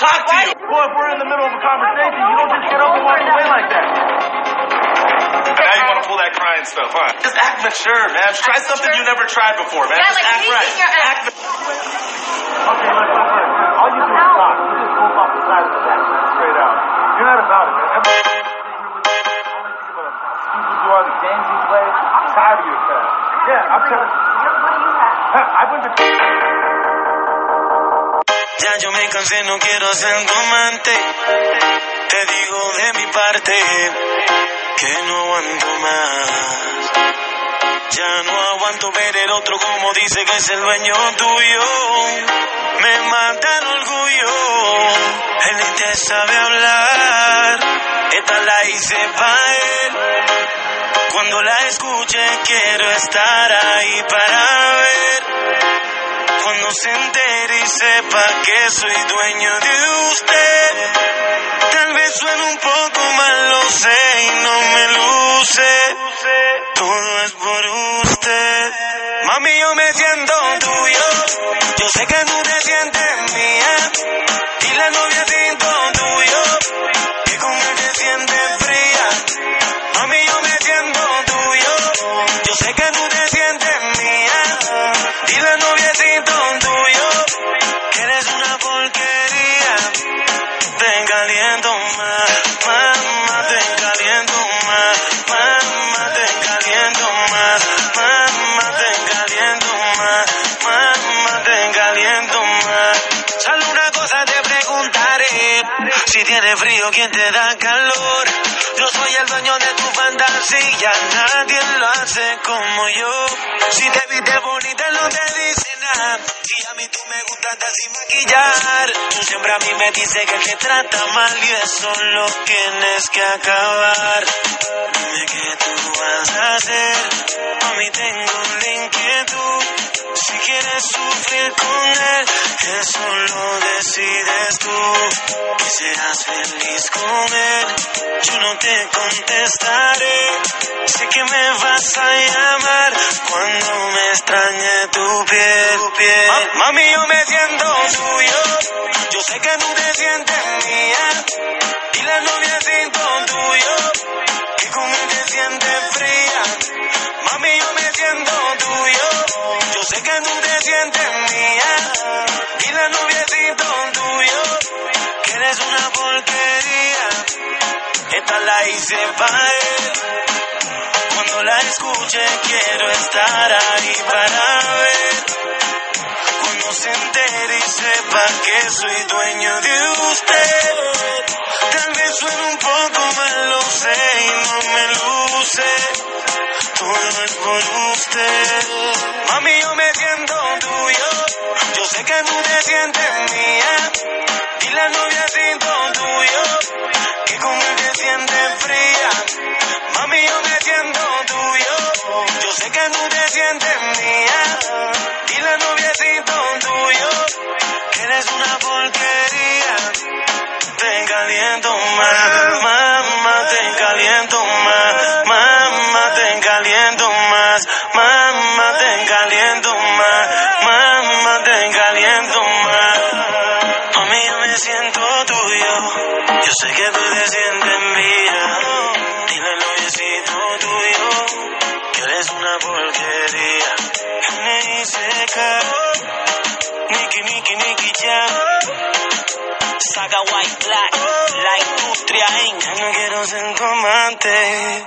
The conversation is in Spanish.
talk to you. Boy, if we're in the middle of a conversation, you don't just get up and walk away like that. Now you want to pull that crying stuff, huh? Just act mature, man. Try something you never tried before, man. Yeah, just like act right. your- Act Okay, look, look, look. All you do is talk. You just move off the side of the deck, man, straight out. You're not about it, man. Every- All I think about how stupid you are, the games you play. I'm tired of your crap. Yeah, I'm telling you. I went to... Ya yo me cansé, no quiero ser tu amante. Te digo de mi parte que no aguanto más. Ya no aguanto ver el otro como dice que es el dueño tuyo. Me mata el orgullo. Él ni te sabe hablar. Esta la hice pa' él. Cuando la escuche quiero estar ahí para. Cuando se entere y sepa que soy dueño de usted. Tal vez suene un poco mal, lo sé y no me luce. Todo es por usted. Mami, yo me siento tuyo. Yo sé que tú te sientes mía. Si tienes frío, ¿quién te da calor? Yo soy el dueño de tu fantasía, nadie lo hace como yo. Si te viste te dice nada. Y a mí tú me gustas sin maquillar. Tú siempre a mí me dices que te trata mal y eso lo tienes que acabar. Dime qué tú vas a hacer. A mí tengo una inquietud. Si quieres sufrir con él, eso lo decides tú. Y serás feliz con él. Yo no te contestaré. Sé que me vas a llamar cuando me extrañe tu piel. Piel. Ma- mami, yo me siento tuyo. Yo sé que tú te sientes mía. Y la novia siento tuyo. Que con él te sientes fría. Mami, yo me siento tuyo. Yo sé que tú te sientes mía. Y la noviecito tuyo. Que eres una porquería. Esta la hice para él. Cuando la escuche quiero estar ahí para ver. Se y sepa que soy dueño de usted. Tal vez suene un poco mal, lo sé y no me luce. Todo es por usted. Mami, yo me siento tuyo. Yo sé que tú te sientes Yo sé que tú te sientes mía. Dile al noviecito tuyo que eres una porquería. Me hice Niki, Niki, Niki, ya. Saga White Black, la industria. Ya no quiero ser tu amante.